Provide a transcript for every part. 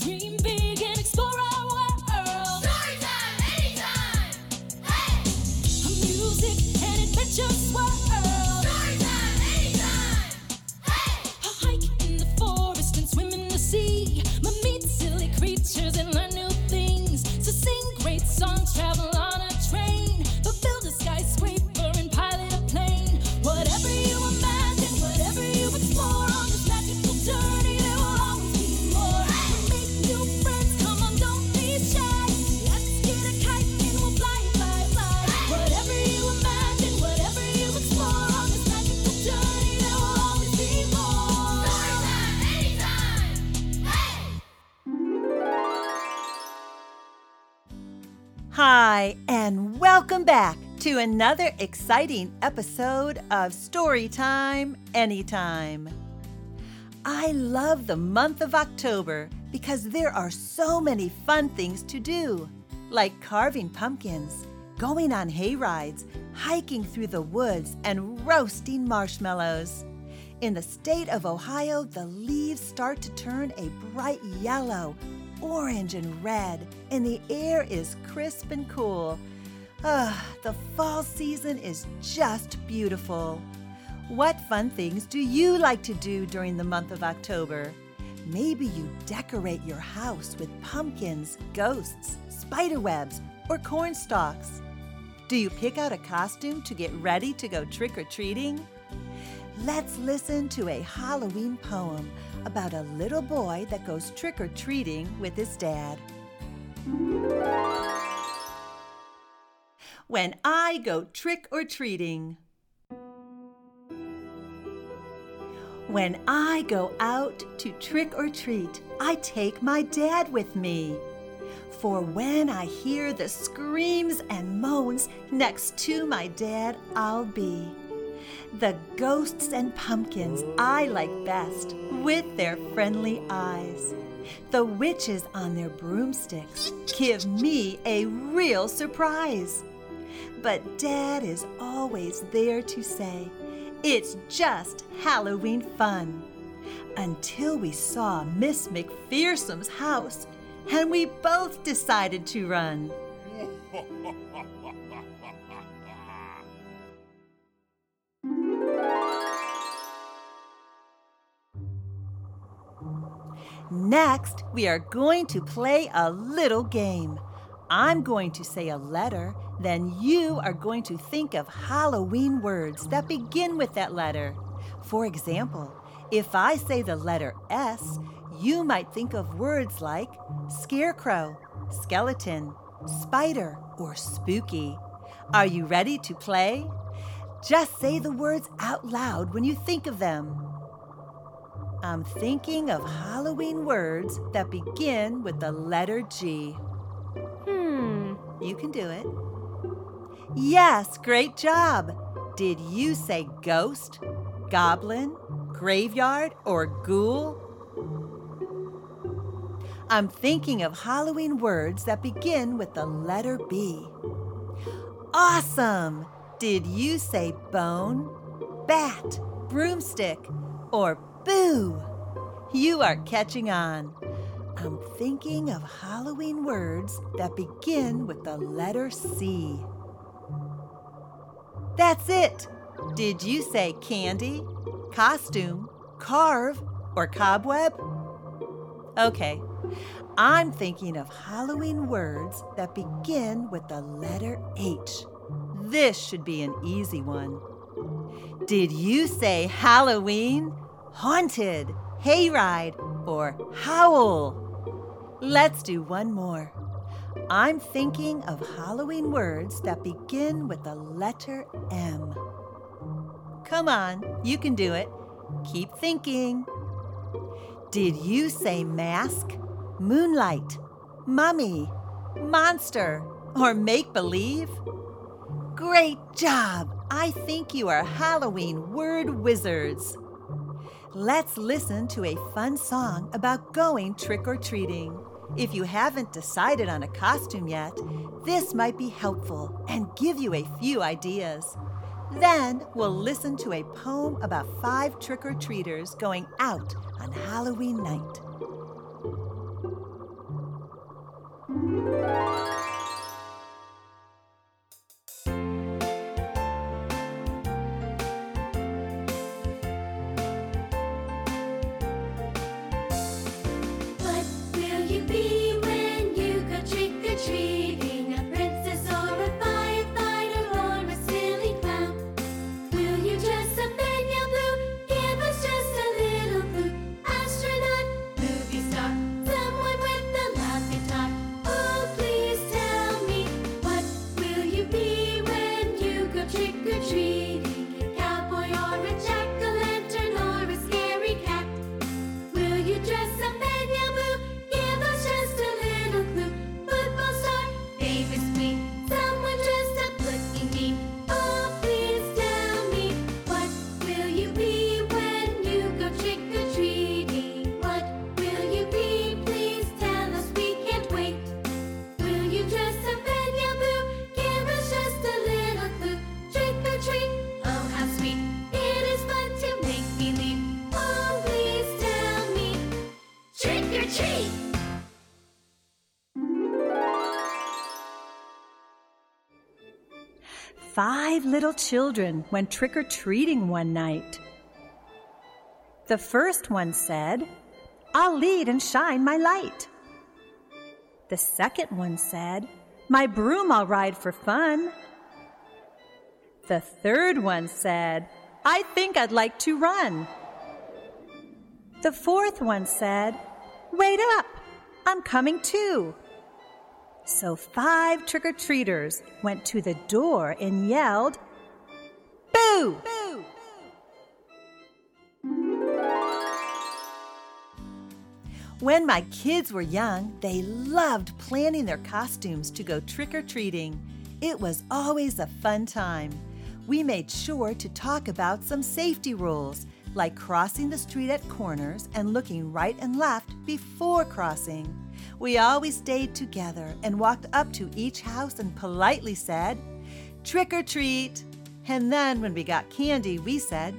Dream big and explore our world. Hi, and welcome back to another exciting episode of Storytime Anytime. I love the month of October because there are so many fun things to do, like carving pumpkins, going on hay rides, hiking through the woods, and roasting marshmallows. In the state of Ohio, the leaves start to turn a bright yellow, orange, and red, and the air is crisp and cool. Ah, the fall season is just beautiful. What fun things do you like to do during the month of October? Maybe you decorate your house with pumpkins, ghosts, spiderwebs, or corn stalks. Do you pick out a costume to get ready to go trick or treating? Let's listen to a Halloween poem about a little boy that goes trick or treating with his dad. When I go trick or treating. When I go out to trick or treat, I take my dad with me. For when I hear the screams and moans, next to my dad I'll be. The ghosts and pumpkins I like best with their friendly eyes. The witches on their broomsticks give me a real surprise. But Dad is always there to say, it's just Halloween fun. Until we saw Miss McPherson's house and we both decided to run. Next, we are going to play a little game. I'm going to say a letter, then you are going to think of Halloween words that begin with that letter. For example, if I say the letter S, you might think of words like scarecrow, skeleton, spider, or spooky. Are you ready to play? Just say the words out loud when you think of them. I'm thinking of Halloween words that begin with the letter G. Hmm, you can do it. Yes, great job. Did you say ghost, goblin, graveyard, or ghoul? I'm thinking of Halloween words that begin with the letter B. Awesome! Did you say bone, bat, broomstick, or boo? You are catching on. I'm thinking of Halloween words that begin with the letter C. That's it! Did you say candy, costume, carve, or cobweb? Okay, I'm thinking of Halloween words that begin with the letter H. This should be an easy one. Did you say Halloween, haunted, hayride, or howl? Let's do one more. I'm thinking of Halloween words that begin with the letter M. Come on, you can do it. Keep thinking. Did you say mask, moonlight, mummy, monster, or make believe? Great job! I think you are Halloween word wizards. Let's listen to a fun song about going trick or treating. If you haven't decided on a costume yet, this might be helpful and give you a few ideas. Then we'll listen to a poem about five trick or treaters going out on Halloween night. Five little children went trick or treating one night. The first one said, I'll lead and shine my light. The second one said, My broom I'll ride for fun. The third one said, I think I'd like to run. The fourth one said, Wait up, I'm coming too. So five trick or treaters went to the door and yelled, Boo! Boo! When my kids were young, they loved planning their costumes to go trick or treating. It was always a fun time. We made sure to talk about some safety rules, like crossing the street at corners and looking right and left before crossing. We always stayed together and walked up to each house and politely said, Trick or treat. And then when we got candy, we said,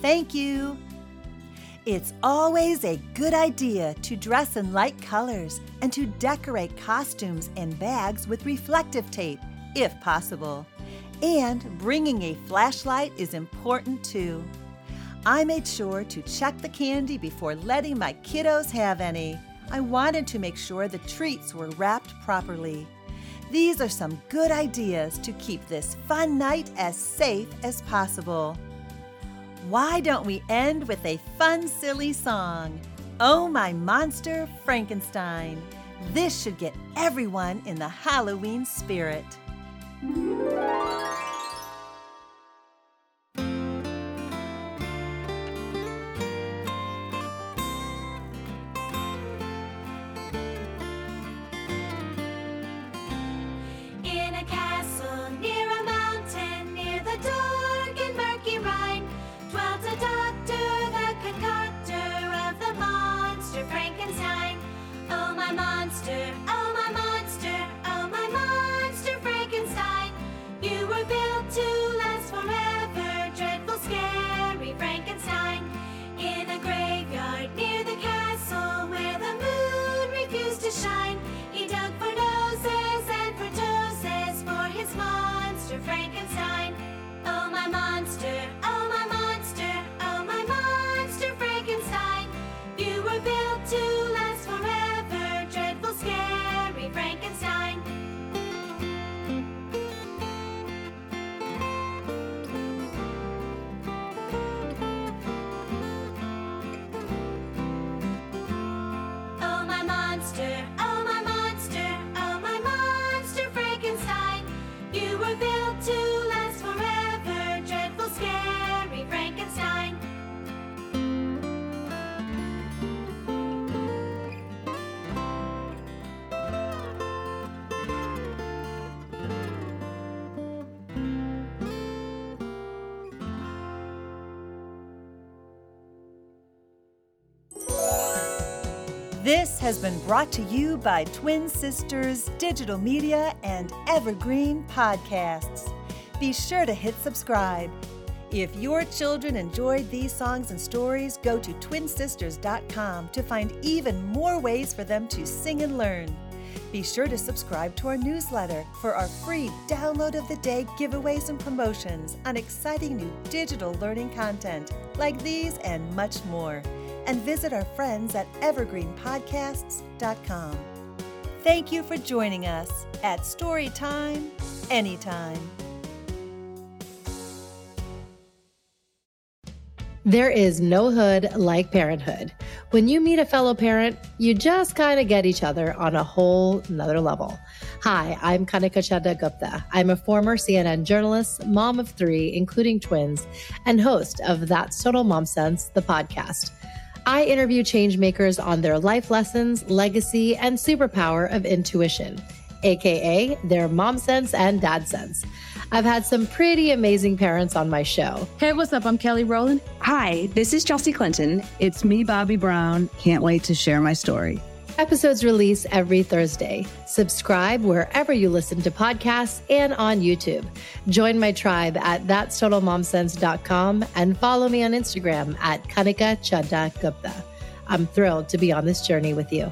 Thank you. It's always a good idea to dress in light colors and to decorate costumes and bags with reflective tape, if possible. And bringing a flashlight is important too. I made sure to check the candy before letting my kiddos have any. I wanted to make sure the treats were wrapped properly. These are some good ideas to keep this fun night as safe as possible. Why don't we end with a fun, silly song? Oh, my monster, Frankenstein. This should get everyone in the Halloween spirit. This has been brought to you by Twin Sisters Digital Media and Evergreen Podcasts. Be sure to hit subscribe. If your children enjoyed these songs and stories, go to twinsisters.com to find even more ways for them to sing and learn. Be sure to subscribe to our newsletter for our free download of the day giveaways and promotions on exciting new digital learning content like these and much more. And visit our friends at evergreenpodcasts.com. Thank you for joining us at Storytime Anytime. There is no hood like parenthood. When you meet a fellow parent, you just kind of get each other on a whole nother level. Hi, I'm Kanika Chadda Gupta. I'm a former CNN journalist, mom of three, including twins, and host of That's Total Mom Sense, the podcast. I interview changemakers on their life lessons, legacy, and superpower of intuition, aka their mom sense and dad sense. I've had some pretty amazing parents on my show. Hey, what's up? I'm Kelly Rowland. Hi, this is Chelsea Clinton. It's me, Bobby Brown. Can't wait to share my story. Episodes release every Thursday. Subscribe wherever you listen to podcasts and on YouTube. Join my tribe at that'stotalmomsense.com and follow me on Instagram at Kanika Chadda Gupta. I'm thrilled to be on this journey with you.